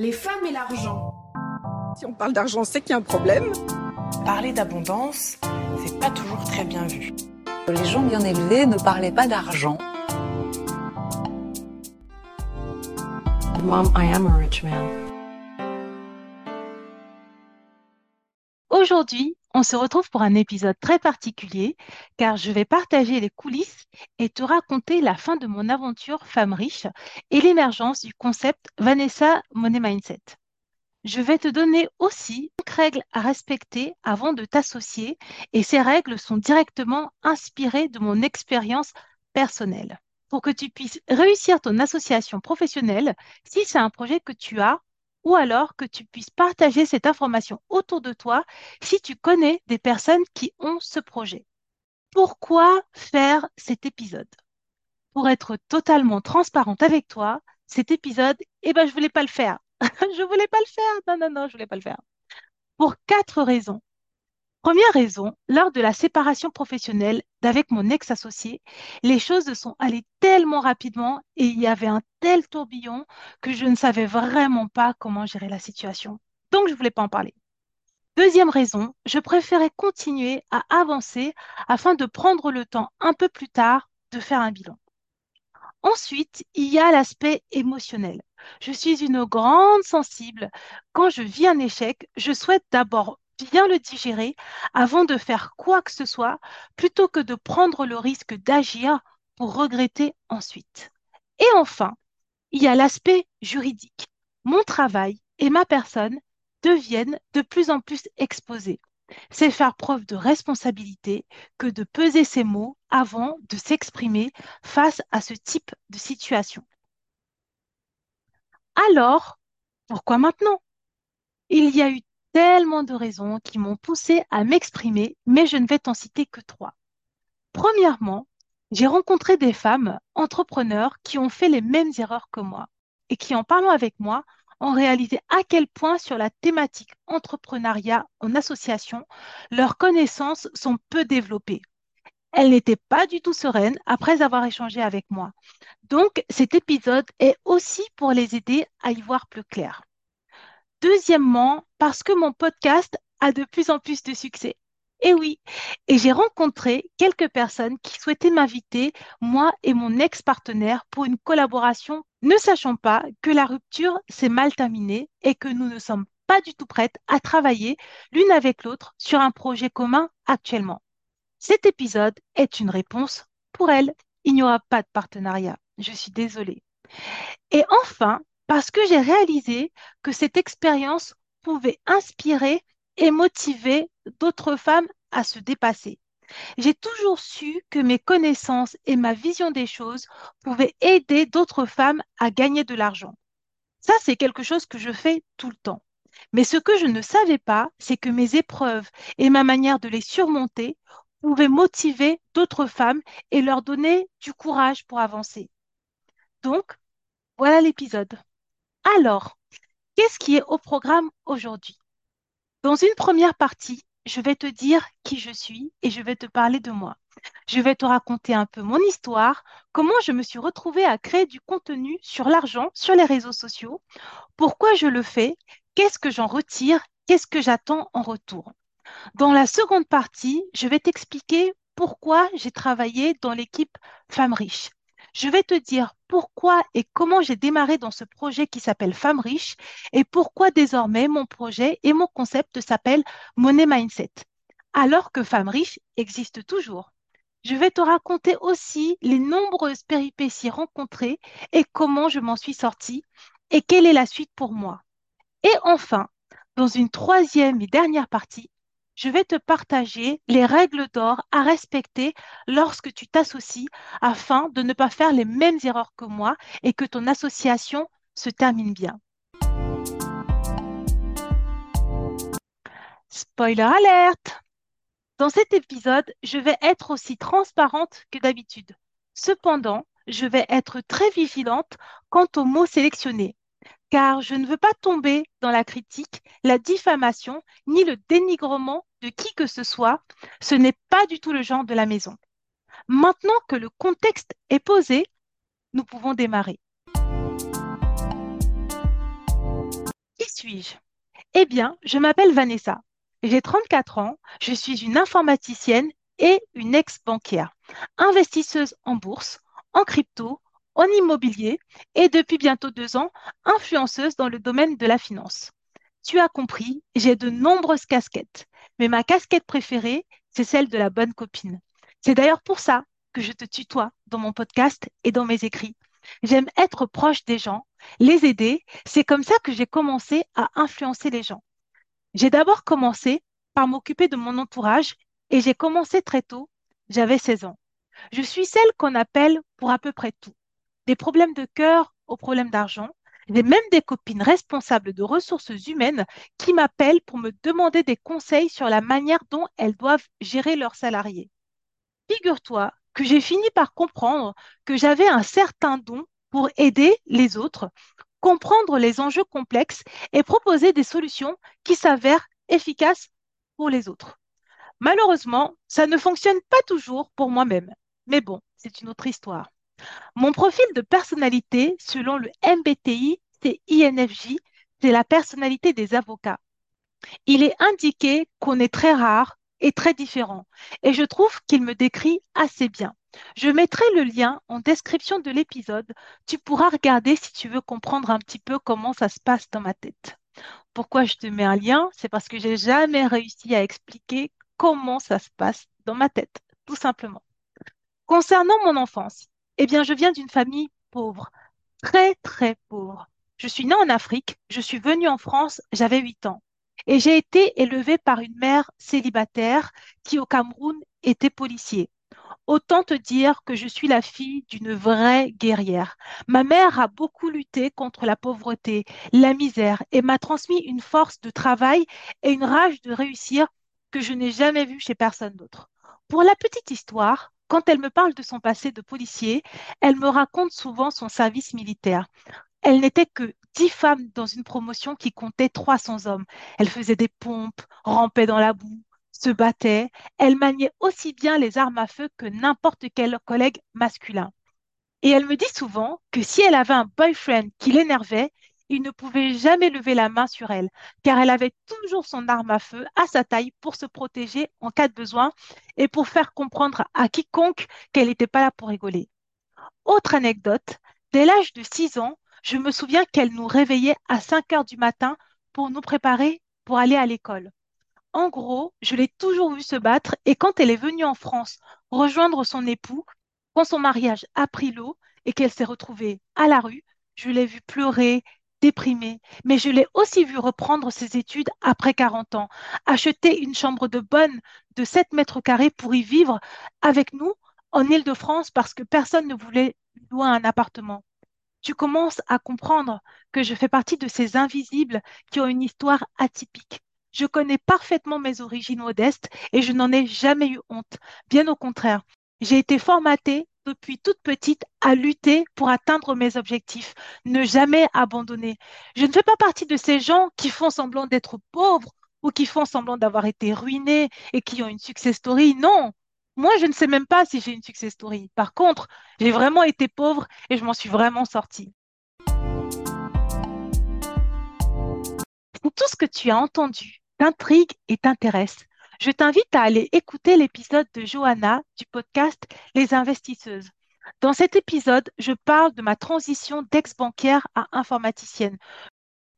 Les femmes et l'argent. Si on parle d'argent, c'est qu'il y a un problème. Parler d'abondance, c'est pas toujours très bien vu. Les gens bien élevés ne parlaient pas d'argent. Mom, I am a rich man. Aujourd'hui, on se retrouve pour un épisode très particulier car je vais partager les coulisses et te raconter la fin de mon aventure femme riche et l'émergence du concept Vanessa Money Mindset. Je vais te donner aussi cinq règles à respecter avant de t'associer et ces règles sont directement inspirées de mon expérience personnelle pour que tu puisses réussir ton association professionnelle si c'est un projet que tu as ou alors que tu puisses partager cette information autour de toi si tu connais des personnes qui ont ce projet. Pourquoi faire cet épisode? Pour être totalement transparente avec toi, cet épisode, eh ben, je voulais pas le faire. je voulais pas le faire. Non, non, non, je voulais pas le faire. Pour quatre raisons. Première raison, lors de la séparation professionnelle d'avec mon ex-associé, les choses sont allées tellement rapidement et il y avait un tel tourbillon que je ne savais vraiment pas comment gérer la situation. Donc, je ne voulais pas en parler. Deuxième raison, je préférais continuer à avancer afin de prendre le temps un peu plus tard de faire un bilan. Ensuite, il y a l'aspect émotionnel. Je suis une grande sensible. Quand je vis un échec, je souhaite d'abord bien le digérer avant de faire quoi que ce soit, plutôt que de prendre le risque d'agir pour regretter ensuite. Et enfin, il y a l'aspect juridique. Mon travail et ma personne deviennent de plus en plus exposés. C'est faire preuve de responsabilité que de peser ses mots avant de s'exprimer face à ce type de situation. Alors, pourquoi maintenant? Il y a eu tellement de raisons qui m'ont poussé à m'exprimer, mais je ne vais t'en citer que trois. Premièrement, j'ai rencontré des femmes entrepreneurs qui ont fait les mêmes erreurs que moi et qui, en parlant avec moi, ont réalisé à quel point sur la thématique entrepreneuriat en association, leurs connaissances sont peu développées. Elles n'étaient pas du tout sereines après avoir échangé avec moi. Donc, cet épisode est aussi pour les aider à y voir plus clair. Deuxièmement, parce que mon podcast a de plus en plus de succès. Et oui, et j'ai rencontré quelques personnes qui souhaitaient m'inviter, moi et mon ex-partenaire, pour une collaboration, ne sachant pas que la rupture s'est mal terminée et que nous ne sommes pas du tout prêtes à travailler l'une avec l'autre sur un projet commun actuellement. Cet épisode est une réponse pour elle. Il n'y aura pas de partenariat. Je suis désolée. Et enfin, parce que j'ai réalisé que cette expérience pouvait inspirer et motiver d'autres femmes à se dépasser. J'ai toujours su que mes connaissances et ma vision des choses pouvaient aider d'autres femmes à gagner de l'argent. Ça, c'est quelque chose que je fais tout le temps. Mais ce que je ne savais pas, c'est que mes épreuves et ma manière de les surmonter pouvaient motiver d'autres femmes et leur donner du courage pour avancer. Donc, voilà l'épisode. Alors, qu'est-ce qui est au programme aujourd'hui? Dans une première partie, je vais te dire qui je suis et je vais te parler de moi. Je vais te raconter un peu mon histoire, comment je me suis retrouvée à créer du contenu sur l'argent sur les réseaux sociaux, pourquoi je le fais, qu'est-ce que j'en retire, qu'est-ce que j'attends en retour. Dans la seconde partie, je vais t'expliquer pourquoi j'ai travaillé dans l'équipe Femmes riches. Je vais te dire pourquoi et comment j'ai démarré dans ce projet qui s'appelle Femmes riches et pourquoi désormais mon projet et mon concept s'appellent Money Mindset, alors que Femmes riches existe toujours. Je vais te raconter aussi les nombreuses péripéties rencontrées et comment je m'en suis sortie et quelle est la suite pour moi. Et enfin, dans une troisième et dernière partie, je vais te partager les règles d'or à respecter lorsque tu t'associes afin de ne pas faire les mêmes erreurs que moi et que ton association se termine bien. Spoiler alerte Dans cet épisode, je vais être aussi transparente que d'habitude. Cependant, je vais être très vigilante quant aux mots sélectionnés car je ne veux pas tomber dans la critique, la diffamation, ni le dénigrement de qui que ce soit. Ce n'est pas du tout le genre de la maison. Maintenant que le contexte est posé, nous pouvons démarrer. suis-je? Eh bien, je m'appelle Vanessa. J'ai 34 ans, je suis une informaticienne et une ex-banquière, investisseuse en bourse, en crypto, en immobilier et depuis bientôt deux ans, influenceuse dans le domaine de la finance. Tu as compris, j'ai de nombreuses casquettes, mais ma casquette préférée, c'est celle de la bonne copine. C'est d'ailleurs pour ça que je te tutoie dans mon podcast et dans mes écrits. J'aime être proche des gens, les aider. C'est comme ça que j'ai commencé à influencer les gens. J'ai d'abord commencé par m'occuper de mon entourage et j'ai commencé très tôt. J'avais 16 ans. Je suis celle qu'on appelle pour à peu près tout. Des problèmes de cœur aux problèmes d'argent. J'ai même des copines responsables de ressources humaines qui m'appellent pour me demander des conseils sur la manière dont elles doivent gérer leurs salariés. Figure-toi que j'ai fini par comprendre que j'avais un certain don pour aider les autres, comprendre les enjeux complexes et proposer des solutions qui s'avèrent efficaces pour les autres. Malheureusement, ça ne fonctionne pas toujours pour moi-même. Mais bon, c'est une autre histoire. Mon profil de personnalité, selon le MBTI, c'est INFJ, c'est la personnalité des avocats. Il est indiqué qu'on est très rare, est très différent. Et je trouve qu'il me décrit assez bien. Je mettrai le lien en description de l'épisode. Tu pourras regarder si tu veux comprendre un petit peu comment ça se passe dans ma tête. Pourquoi je te mets un lien? C'est parce que j'ai jamais réussi à expliquer comment ça se passe dans ma tête, tout simplement. Concernant mon enfance, eh bien, je viens d'une famille pauvre, très très pauvre. Je suis née en Afrique, je suis venue en France, j'avais 8 ans. Et j'ai été élevée par une mère célibataire qui, au Cameroun, était policier. Autant te dire que je suis la fille d'une vraie guerrière. Ma mère a beaucoup lutté contre la pauvreté, la misère et m'a transmis une force de travail et une rage de réussir que je n'ai jamais vue chez personne d'autre. Pour la petite histoire, quand elle me parle de son passé de policier, elle me raconte souvent son service militaire. Elle n'était que dix femmes dans une promotion qui comptait 300 hommes. Elle faisait des pompes, rampait dans la boue, se battait. Elle maniait aussi bien les armes à feu que n'importe quel collègue masculin. Et elle me dit souvent que si elle avait un boyfriend qui l'énervait, il ne pouvait jamais lever la main sur elle, car elle avait toujours son arme à feu à sa taille pour se protéger en cas de besoin et pour faire comprendre à quiconque qu'elle n'était pas là pour rigoler. Autre anecdote, dès l'âge de 6 ans, je me souviens qu'elle nous réveillait à 5 heures du matin pour nous préparer pour aller à l'école. En gros, je l'ai toujours vue se battre et quand elle est venue en France rejoindre son époux, quand son mariage a pris l'eau et qu'elle s'est retrouvée à la rue, je l'ai vue pleurer, déprimée, mais je l'ai aussi vue reprendre ses études après 40 ans, acheter une chambre de bonne de 7 mètres carrés pour y vivre avec nous en Île-de-France parce que personne ne voulait louer un appartement tu commences à comprendre que je fais partie de ces invisibles qui ont une histoire atypique. Je connais parfaitement mes origines modestes et je n'en ai jamais eu honte. Bien au contraire, j'ai été formatée depuis toute petite à lutter pour atteindre mes objectifs, ne jamais abandonner. Je ne fais pas partie de ces gens qui font semblant d'être pauvres ou qui font semblant d'avoir été ruinés et qui ont une success story. Non, moi, je ne sais même pas si j'ai une success story. Par contre, j'ai vraiment été pauvre et je m'en suis vraiment sortie. Tout ce que tu as entendu t'intrigue et t'intéresse, je t'invite à aller écouter l'épisode de Johanna du podcast Les investisseuses. Dans cet épisode, je parle de ma transition d'ex-banquière à informaticienne.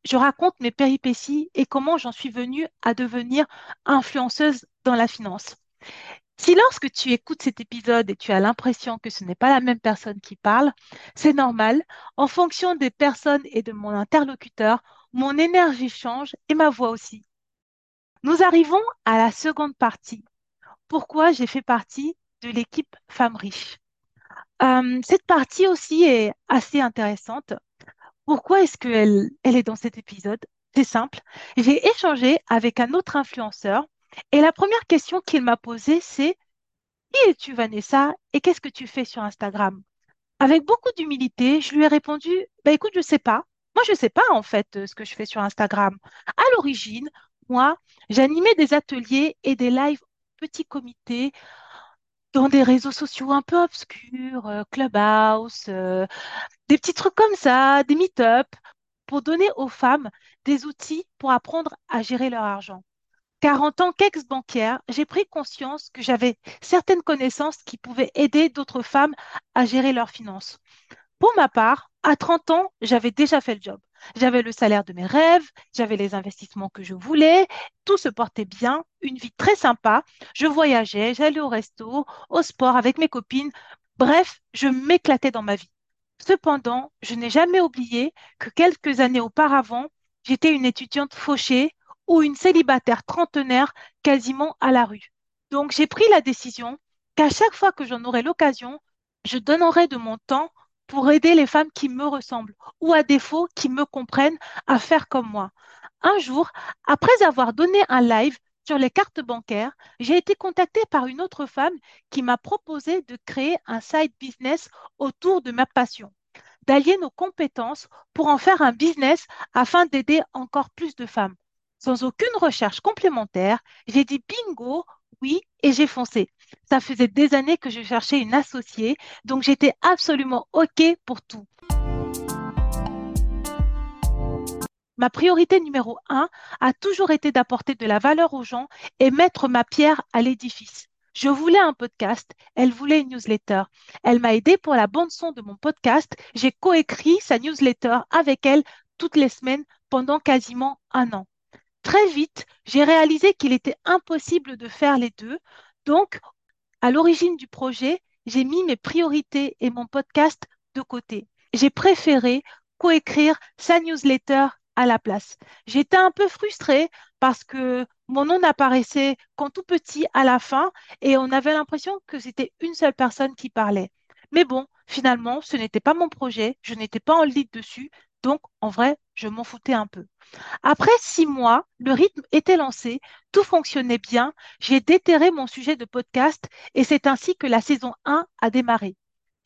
Je raconte mes péripéties et comment j'en suis venue à devenir influenceuse dans la finance. Si lorsque tu écoutes cet épisode et tu as l'impression que ce n'est pas la même personne qui parle, c'est normal. En fonction des personnes et de mon interlocuteur, mon énergie change et ma voix aussi. Nous arrivons à la seconde partie. Pourquoi j'ai fait partie de l'équipe Femmes riches? Euh, Cette partie aussi est assez intéressante. Pourquoi est-ce qu'elle elle est dans cet épisode? C'est simple. J'ai échangé avec un autre influenceur et la première question qu'il m'a posée, c'est Qui es-tu, Vanessa, et qu'est-ce que tu fais sur Instagram? Avec beaucoup d'humilité, je lui ai répondu Bah écoute, je ne sais pas. Moi, je ne sais pas en fait euh, ce que je fais sur Instagram. À l'origine, moi, j'animais des ateliers et des lives petits comités dans des réseaux sociaux un peu obscurs, euh, Clubhouse, euh, des petits trucs comme ça, des meet-up pour donner aux femmes des outils pour apprendre à gérer leur argent. Car en tant qu'ex-banquière, j'ai pris conscience que j'avais certaines connaissances qui pouvaient aider d'autres femmes à gérer leurs finances. Pour ma part, à 30 ans, j'avais déjà fait le job. J'avais le salaire de mes rêves, j'avais les investissements que je voulais, tout se portait bien, une vie très sympa. Je voyageais, j'allais au resto, au sport avec mes copines. Bref, je m'éclatais dans ma vie. Cependant, je n'ai jamais oublié que quelques années auparavant, j'étais une étudiante fauchée ou une célibataire trentenaire quasiment à la rue. Donc j'ai pris la décision qu'à chaque fois que j'en aurai l'occasion, je donnerai de mon temps pour aider les femmes qui me ressemblent ou à défaut qui me comprennent à faire comme moi. Un jour, après avoir donné un live sur les cartes bancaires, j'ai été contactée par une autre femme qui m'a proposé de créer un side business autour de ma passion, d'allier nos compétences pour en faire un business afin d'aider encore plus de femmes. Sans aucune recherche complémentaire, j'ai dit bingo, oui, et j'ai foncé. Ça faisait des années que je cherchais une associée, donc j'étais absolument OK pour tout. Ma priorité numéro un a toujours été d'apporter de la valeur aux gens et mettre ma pierre à l'édifice. Je voulais un podcast, elle voulait une newsletter. Elle m'a aidé pour la bande son de mon podcast. J'ai coécrit sa newsletter avec elle toutes les semaines pendant quasiment un an. Très vite, j'ai réalisé qu'il était impossible de faire les deux. Donc, à l'origine du projet, j'ai mis mes priorités et mon podcast de côté. J'ai préféré coécrire sa newsletter à la place. J'étais un peu frustrée parce que mon nom n'apparaissait qu'en tout petit à la fin et on avait l'impression que c'était une seule personne qui parlait. Mais bon, finalement, ce n'était pas mon projet, je n'étais pas en lead dessus, donc en vrai, je m'en foutais un peu. Après six mois, le rythme était lancé, tout fonctionnait bien, j'ai déterré mon sujet de podcast et c'est ainsi que la saison 1 a démarré.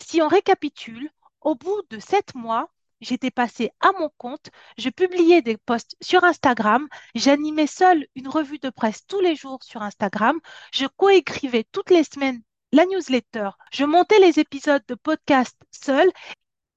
Si on récapitule, au bout de sept mois, j'étais passée à mon compte, je publiais des posts sur Instagram, j'animais seule une revue de presse tous les jours sur Instagram, je coécrivais toutes les semaines la newsletter, je montais les épisodes de podcast seule.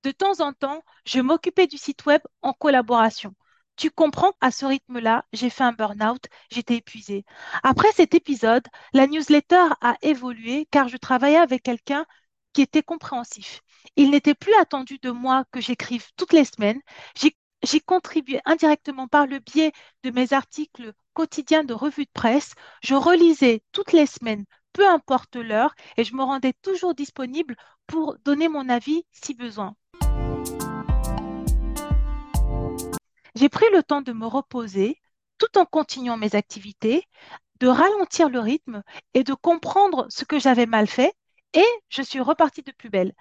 De temps en temps, je m'occupais du site web en collaboration. Tu comprends, à ce rythme-là, j'ai fait un burn-out, j'étais épuisée. Après cet épisode, la newsletter a évolué car je travaillais avec quelqu'un qui était compréhensif. Il n'était plus attendu de moi que j'écrive toutes les semaines. J'y contribué indirectement par le biais de mes articles quotidiens de revue de presse. Je relisais toutes les semaines, peu importe l'heure, et je me rendais toujours disponible pour donner mon avis si besoin. J'ai pris le temps de me reposer tout en continuant mes activités, de ralentir le rythme et de comprendre ce que j'avais mal fait et je suis repartie de plus belle.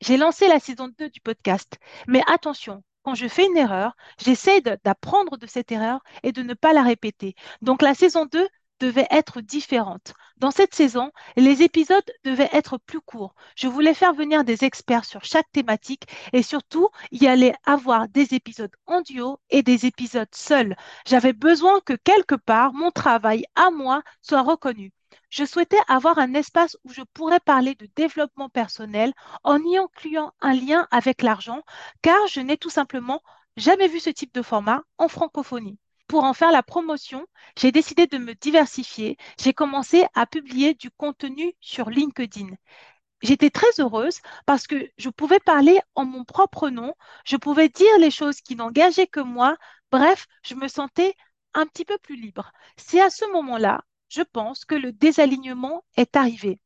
J'ai lancé la saison 2 du podcast. Mais attention, quand je fais une erreur, j'essaie d'apprendre de cette erreur et de ne pas la répéter. Donc la saison 2 devait être différente. Dans cette saison, les épisodes devaient être plus courts. Je voulais faire venir des experts sur chaque thématique et surtout, y allait avoir des épisodes en duo et des épisodes seuls. J'avais besoin que quelque part, mon travail à moi soit reconnu. Je souhaitais avoir un espace où je pourrais parler de développement personnel en y incluant un lien avec l'argent, car je n'ai tout simplement jamais vu ce type de format en francophonie. Pour en faire la promotion, j'ai décidé de me diversifier. J'ai commencé à publier du contenu sur LinkedIn. J'étais très heureuse parce que je pouvais parler en mon propre nom, je pouvais dire les choses qui n'engageaient que moi. Bref, je me sentais un petit peu plus libre. C'est à ce moment-là je pense que le désalignement est arrivé.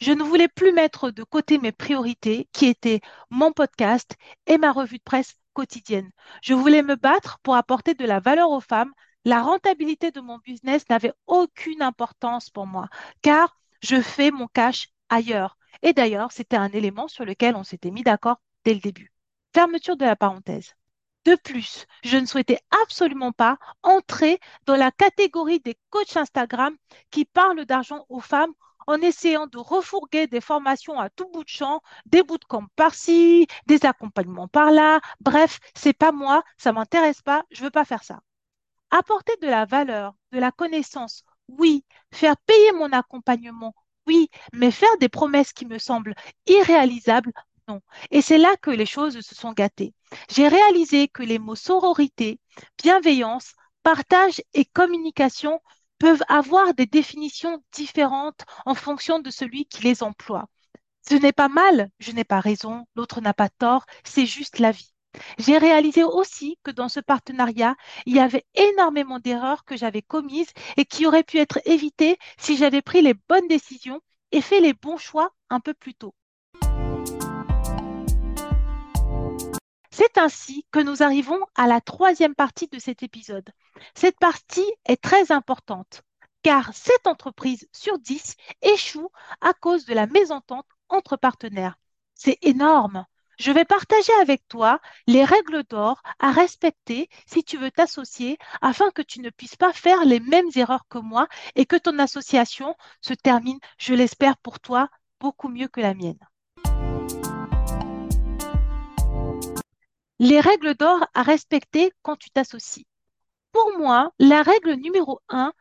Je ne voulais plus mettre de côté mes priorités, qui étaient mon podcast et ma revue de presse quotidienne. Je voulais me battre pour apporter de la valeur aux femmes. La rentabilité de mon business n'avait aucune importance pour moi, car je fais mon cash ailleurs. Et d'ailleurs, c'était un élément sur lequel on s'était mis d'accord dès le début. Fermeture de la parenthèse. De plus, je ne souhaitais absolument pas entrer dans la catégorie des coachs Instagram qui parlent d'argent aux femmes en essayant de refourguer des formations à tout bout de champ, des bootcamps par-ci, des accompagnements par-là. Bref, c'est pas moi, ça m'intéresse pas, je veux pas faire ça. Apporter de la valeur, de la connaissance, oui. Faire payer mon accompagnement, oui. Mais faire des promesses qui me semblent irréalisables, Non. Et c'est là que les choses se sont gâtées. J'ai réalisé que les mots sororité, bienveillance, partage et communication peuvent avoir des définitions différentes en fonction de celui qui les emploie. Ce n'est pas mal, je n'ai pas raison, l'autre n'a pas tort, c'est juste la vie. J'ai réalisé aussi que dans ce partenariat, il y avait énormément d'erreurs que j'avais commises et qui auraient pu être évitées si j'avais pris les bonnes décisions et fait les bons choix un peu plus tôt. C'est ainsi que nous arrivons à la troisième partie de cet épisode. Cette partie est très importante car cette entreprise sur 10 échoue à cause de la mésentente entre partenaires. C'est énorme. Je vais partager avec toi les règles d'or à respecter si tu veux t'associer afin que tu ne puisses pas faire les mêmes erreurs que moi et que ton association se termine, je l'espère pour toi, beaucoup mieux que la mienne. Les règles d'or à respecter quand tu t'associes. Pour moi, la règle numéro 1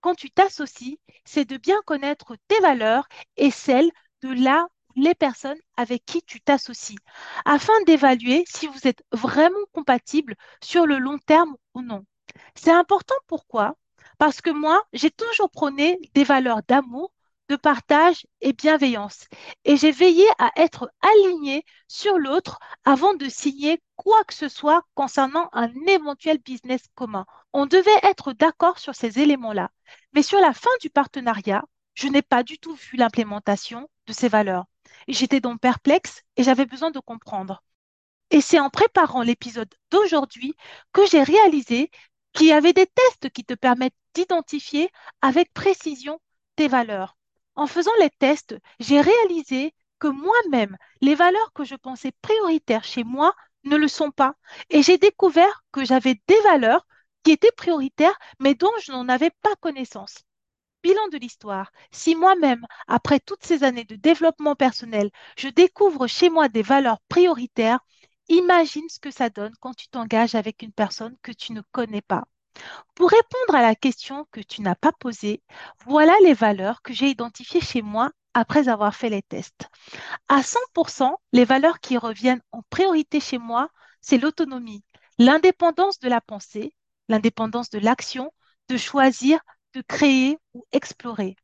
quand tu t'associes, c'est de bien connaître tes valeurs et celles de là les personnes avec qui tu t'associes, afin d'évaluer si vous êtes vraiment compatible sur le long terme ou non. C'est important pourquoi? Parce que moi, j'ai toujours prôné des valeurs d'amour, de partage et bienveillance. Et j'ai veillé à être aligné sur l'autre avant de signer quoi que ce soit concernant un éventuel business commun. On devait être d'accord sur ces éléments-là. Mais sur la fin du partenariat, je n'ai pas du tout vu l'implémentation de ces valeurs. J'étais donc perplexe et j'avais besoin de comprendre. Et c'est en préparant l'épisode d'aujourd'hui que j'ai réalisé qu'il y avait des tests qui te permettent d'identifier avec précision tes valeurs. En faisant les tests, j'ai réalisé que moi-même, les valeurs que je pensais prioritaires chez moi ne le sont pas. Et j'ai découvert que j'avais des valeurs qui étaient prioritaires, mais dont je n'en avais pas connaissance. Bilan de l'histoire. Si moi-même, après toutes ces années de développement personnel, je découvre chez moi des valeurs prioritaires, imagine ce que ça donne quand tu t'engages avec une personne que tu ne connais pas. Pour répondre à la question que tu n'as pas posée, voilà les valeurs que j'ai identifiées chez moi après avoir fait les tests. À 100%, les valeurs qui reviennent en priorité chez moi, c'est l'autonomie, l'indépendance de la pensée, l'indépendance de l'action, de choisir, de créer ou explorer.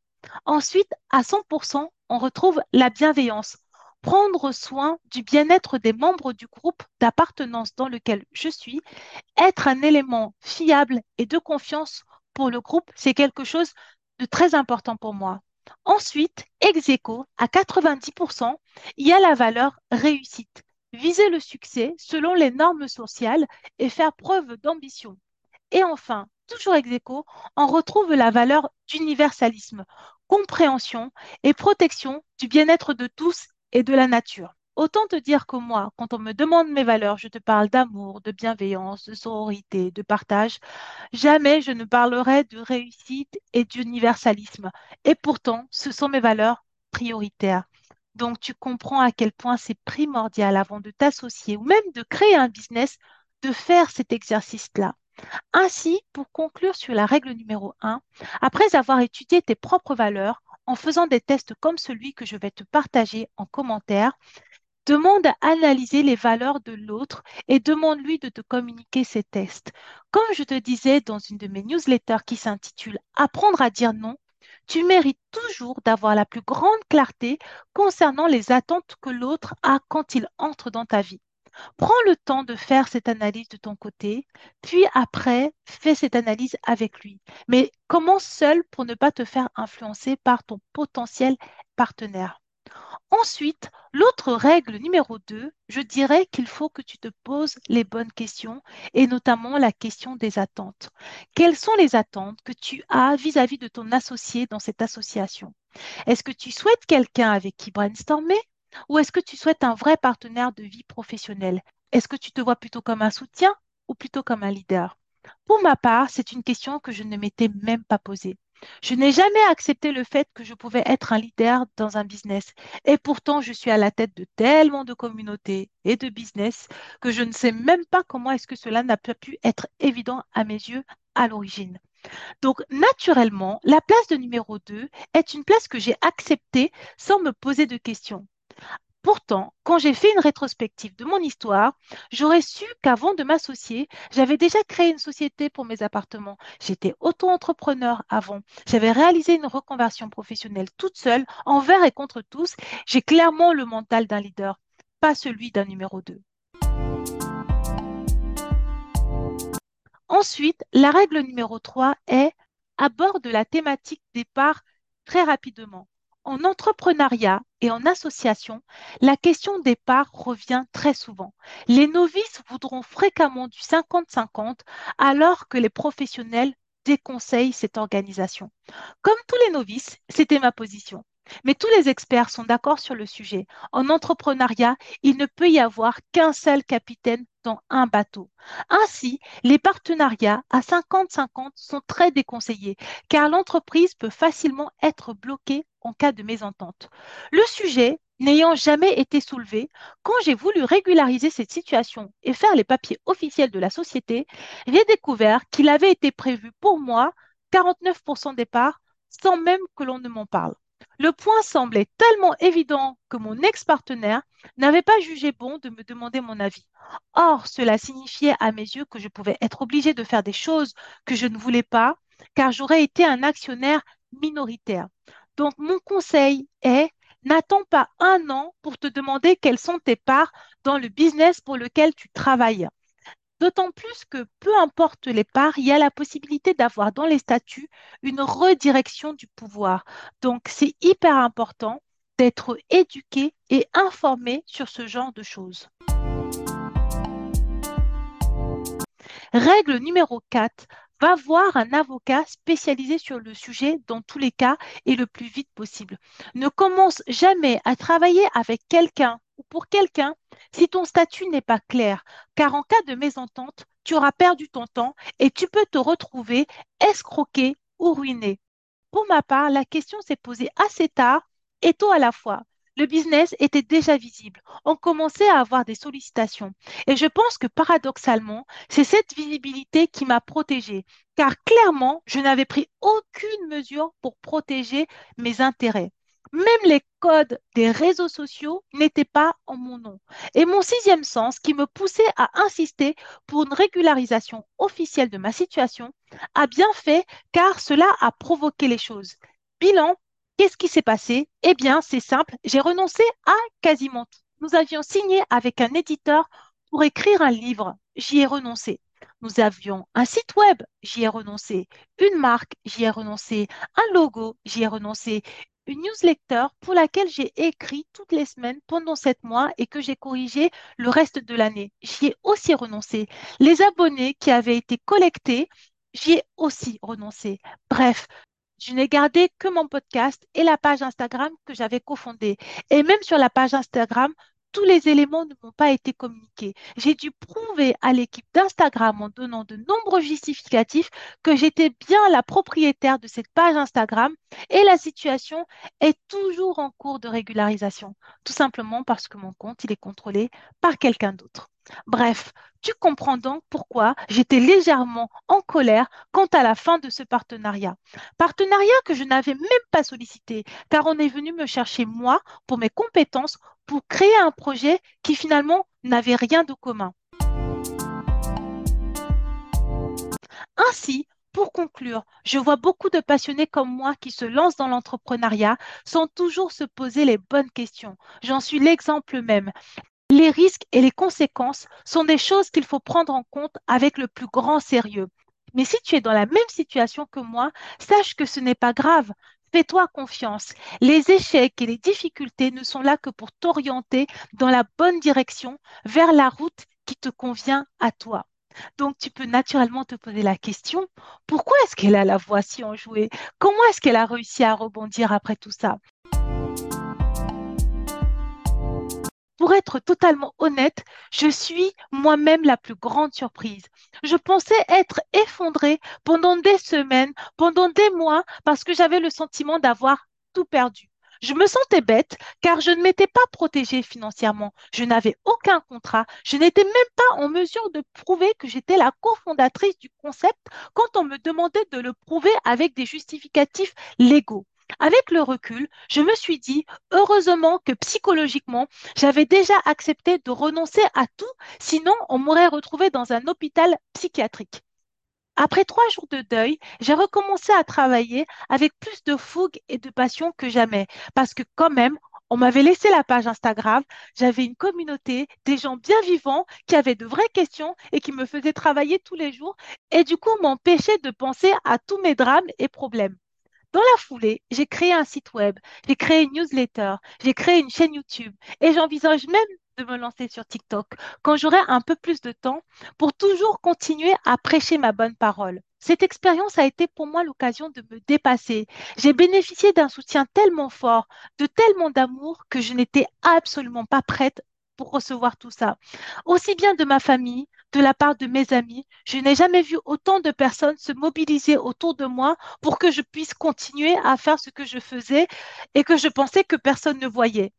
Ensuite, à 100%, on retrouve la bienveillance. Prendre soin du bien-être des membres du groupe d'appartenance dans lequel je suis, être un élément fiable et de confiance pour le groupe, c'est quelque chose de très important pour moi. Ensuite, ex à 90%, il y a la valeur réussite. Viser le succès selon les normes sociales et faire preuve d'ambition. Et enfin, toujours ex on retrouve la valeur d'universalisme, compréhension et protection du bien-être de tous et de la nature. Autant te dire que moi, quand on me demande mes valeurs, je te parle d'amour, de bienveillance, de sororité, de partage. Jamais je ne parlerai de réussite et d'universalisme. Et pourtant, ce sont mes valeurs prioritaires. Donc, tu comprends à quel point c'est primordial avant de t'associer ou même de créer un business, de faire cet exercice-là. Ainsi, pour conclure sur la règle numéro 1, après avoir étudié tes propres valeurs, en faisant des tests comme celui que je vais te partager en commentaire, demande à analyser les valeurs de l'autre et demande-lui de te communiquer ces tests. Comme je te disais dans une de mes newsletters qui s'intitule Apprendre à dire non, tu mérites toujours d'avoir la plus grande clarté concernant les attentes que l'autre a quand il entre dans ta vie. Prends le temps de faire cette analyse de ton côté, puis après, fais cette analyse avec lui. Mais commence seul pour ne pas te faire influencer par ton potentiel partenaire. Ensuite, l'autre règle numéro 2, je dirais qu'il faut que tu te poses les bonnes questions et notamment la question des attentes. Quelles sont les attentes que tu as vis-à-vis -vis de ton associé dans cette association? Est-ce que tu souhaites quelqu'un avec qui brainstormer? Ou est-ce que tu souhaites un vrai partenaire de vie professionnelle? Est-ce que tu te vois plutôt comme un soutien ou plutôt comme un leader? Pour ma part, c'est une question que je ne m'étais même pas posée. Je n'ai jamais accepté le fait que je pouvais être un leader dans un business. Et pourtant, je suis à la tête de tellement de communautés et de business que je ne sais même pas comment est-ce que cela n'a pas pu être évident à mes yeux à l'origine. Donc, naturellement, la place de numéro 2 est une place que j'ai acceptée sans me poser de questions. Pourtant, quand j'ai fait une rétrospective de mon histoire, j'aurais su qu'avant de m'associer, j'avais déjà créé une société pour mes appartements. J'étais auto-entrepreneur avant. J'avais réalisé une reconversion professionnelle toute seule, envers et contre tous. J'ai clairement le mental d'un leader, pas celui d'un numéro 2. Ensuite, la règle numéro 3 est aborde la thématique départ très rapidement. En entrepreneuriat et en association, la question départ revient très souvent. Les novices voudront fréquemment du 50-50 alors que les professionnels déconseillent cette organisation. Comme tous les novices, c'était ma position. Mais tous les experts sont d'accord sur le sujet. En entrepreneuriat, il ne peut y avoir qu'un seul capitaine dans un bateau. Ainsi, les partenariats à 50-50 sont très déconseillés car l'entreprise peut facilement être bloquée en cas de mésentente. Le sujet n'ayant jamais été soulevé, quand j'ai voulu régulariser cette situation et faire les papiers officiels de la société, j'ai découvert qu'il avait été prévu pour moi 49% des parts sans même que l'on ne m'en parle. Le point semblait tellement évident que mon ex-partenaire n'avait pas jugé bon de me demander mon avis. Or, cela signifiait à mes yeux que je pouvais être obligée de faire des choses que je ne voulais pas, car j'aurais été un actionnaire minoritaire. Donc, mon conseil est, n'attends pas un an pour te demander quelles sont tes parts dans le business pour lequel tu travailles. D'autant plus que peu importe les parts, il y a la possibilité d'avoir dans les statuts une redirection du pouvoir. Donc, c'est hyper important d'être éduqué et informé sur ce genre de choses. Règle numéro 4, va voir un avocat spécialisé sur le sujet dans tous les cas et le plus vite possible. Ne commence jamais à travailler avec quelqu'un ou pour quelqu'un si ton statut n'est pas clair, car en cas de mésentente, tu auras perdu ton temps et tu peux te retrouver escroqué ou ruiné. Pour ma part, la question s'est posée assez tard et tôt à la fois le business était déjà visible. On commençait à avoir des sollicitations. Et je pense que paradoxalement, c'est cette visibilité qui m'a protégée, car clairement, je n'avais pris aucune mesure pour protéger mes intérêts. Même les codes des réseaux sociaux n'étaient pas en mon nom. Et mon sixième sens, qui me poussait à insister pour une régularisation officielle de ma situation, a bien fait car cela a provoqué les choses. Bilan, Qu'est-ce qui s'est passé? Eh bien, c'est simple, j'ai renoncé à quasiment tout. Nous avions signé avec un éditeur pour écrire un livre, j'y ai renoncé. Nous avions un site web, j'y ai renoncé. Une marque, j'y ai renoncé. Un logo, j'y ai renoncé. Une newsletter pour laquelle j'ai écrit toutes les semaines pendant sept mois et que j'ai corrigé le reste de l'année. J'y ai aussi renoncé. Les abonnés qui avaient été collectés, j'y ai aussi renoncé. Bref, je n'ai gardé que mon podcast et la page Instagram que j'avais cofondée. Et même sur la page Instagram, tous les éléments ne m'ont pas été communiqués. J'ai dû prouver à l'équipe d'Instagram en donnant de nombreux justificatifs que j'étais bien la propriétaire de cette page Instagram et la situation est toujours en cours de régularisation, tout simplement parce que mon compte il est contrôlé par quelqu'un d'autre. Bref, tu comprends donc pourquoi j'étais légèrement en colère quant à la fin de ce partenariat. Partenariat que je n'avais même pas sollicité, car on est venu me chercher moi pour mes compétences pour créer un projet qui finalement n'avait rien de commun. Ainsi, pour conclure, je vois beaucoup de passionnés comme moi qui se lancent dans l'entrepreneuriat sans toujours se poser les bonnes questions. J'en suis l'exemple même. Les risques et les conséquences sont des choses qu'il faut prendre en compte avec le plus grand sérieux. Mais si tu es dans la même situation que moi, sache que ce n'est pas grave. Fais-toi confiance. Les échecs et les difficultés ne sont là que pour t'orienter dans la bonne direction, vers la route qui te convient à toi. Donc, tu peux naturellement te poser la question, pourquoi est-ce qu'elle a la voix si enjouée? Comment est-ce qu'elle a réussi à rebondir après tout ça? Pour être totalement honnête, je suis moi-même la plus grande surprise. Je pensais être effondrée pendant des semaines, pendant des mois, parce que j'avais le sentiment d'avoir tout perdu. Je me sentais bête car je ne m'étais pas protégée financièrement. Je n'avais aucun contrat. Je n'étais même pas en mesure de prouver que j'étais la cofondatrice du concept quand on me demandait de le prouver avec des justificatifs légaux. Avec le recul, je me suis dit, heureusement que psychologiquement, j'avais déjà accepté de renoncer à tout, sinon on m'aurait retrouvé dans un hôpital psychiatrique. Après trois jours de deuil, j'ai recommencé à travailler avec plus de fougue et de passion que jamais, parce que quand même, on m'avait laissé la page Instagram, j'avais une communauté, des gens bien vivants qui avaient de vraies questions et qui me faisaient travailler tous les jours et du coup m'empêchaient de penser à tous mes drames et problèmes. Dans la foulée, j'ai créé un site web, j'ai créé une newsletter, j'ai créé une chaîne YouTube et j'envisage même de me lancer sur TikTok quand j'aurai un peu plus de temps pour toujours continuer à prêcher ma bonne parole. Cette expérience a été pour moi l'occasion de me dépasser. J'ai bénéficié d'un soutien tellement fort, de tellement d'amour que je n'étais absolument pas prête pour recevoir tout ça. Aussi bien de ma famille, de la part de mes amis, je n'ai jamais vu autant de personnes se mobiliser autour de moi pour que je puisse continuer à faire ce que je faisais et que je pensais que personne ne voyait.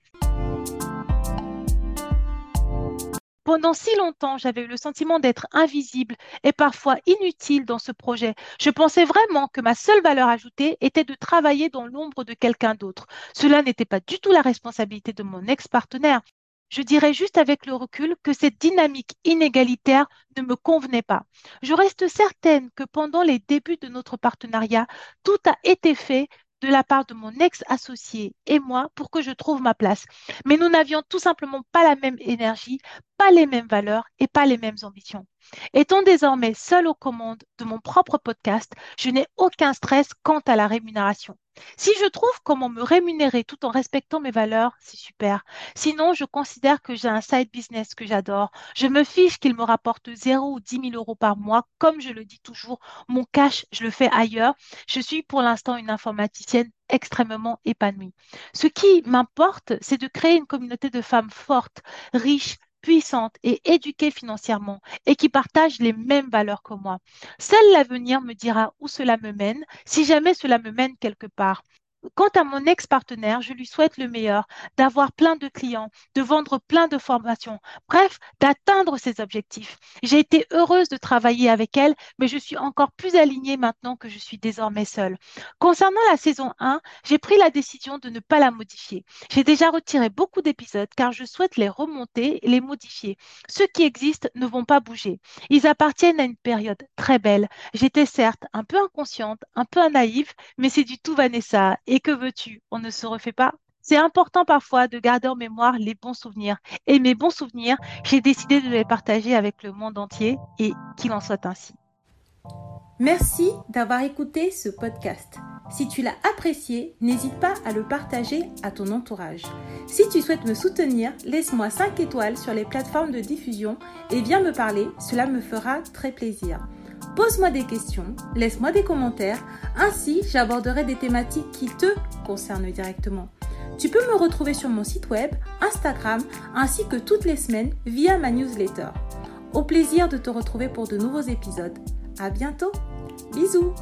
Pendant si longtemps, j'avais eu le sentiment d'être invisible et parfois inutile dans ce projet. Je pensais vraiment que ma seule valeur ajoutée était de travailler dans l'ombre de quelqu'un d'autre. Cela n'était pas du tout la responsabilité de mon ex-partenaire. Je dirais juste avec le recul que cette dynamique inégalitaire ne me convenait pas. Je reste certaine que pendant les débuts de notre partenariat, tout a été fait de la part de mon ex-associé et moi pour que je trouve ma place. Mais nous n'avions tout simplement pas la même énergie, pas les mêmes valeurs et pas les mêmes ambitions. Étant désormais seule aux commandes de mon propre podcast, je n'ai aucun stress quant à la rémunération. Si je trouve comment me rémunérer tout en respectant mes valeurs, c'est super. Sinon, je considère que j'ai un side business que j'adore. Je me fiche qu'il me rapporte 0 ou 10 000 euros par mois. Comme je le dis toujours, mon cash, je le fais ailleurs. Je suis pour l'instant une informaticienne extrêmement épanouie. Ce qui m'importe, c'est de créer une communauté de femmes fortes, riches, puissantes et éduquées financièrement et qui partagent les mêmes valeurs que moi. Seul l'avenir me dira où cela me mène, si jamais cela me mène quelque part. Quant à mon ex-partenaire, je lui souhaite le meilleur, d'avoir plein de clients, de vendre plein de formations, bref, d'atteindre ses objectifs. J'ai été heureuse de travailler avec elle, mais je suis encore plus alignée maintenant que je suis désormais seule. Concernant la saison 1, j'ai pris la décision de ne pas la modifier. J'ai déjà retiré beaucoup d'épisodes car je souhaite les remonter les modifier. Ceux qui existent ne vont pas bouger. Ils appartiennent à une période très belle. J'étais certes un peu inconsciente, un peu naïve, mais c'est du tout Vanessa et que veux-tu? On ne se refait pas. C'est important parfois de garder en mémoire les bons souvenirs. Et mes bons souvenirs, j'ai décidé de les partager avec le monde entier et qu'il en soit ainsi. Merci d'avoir écouté ce podcast. Si tu l'as apprécié, n'hésite pas à le partager à ton entourage. Si tu souhaites me soutenir, laisse-moi 5 étoiles sur les plateformes de diffusion et viens me parler, cela me fera très plaisir. Pose-moi des questions, laisse-moi des commentaires, ainsi j'aborderai des thématiques qui te concernent directement. Tu peux me retrouver sur mon site web, Instagram, ainsi que toutes les semaines via ma newsletter. Au plaisir de te retrouver pour de nouveaux épisodes. À bientôt. Bisous.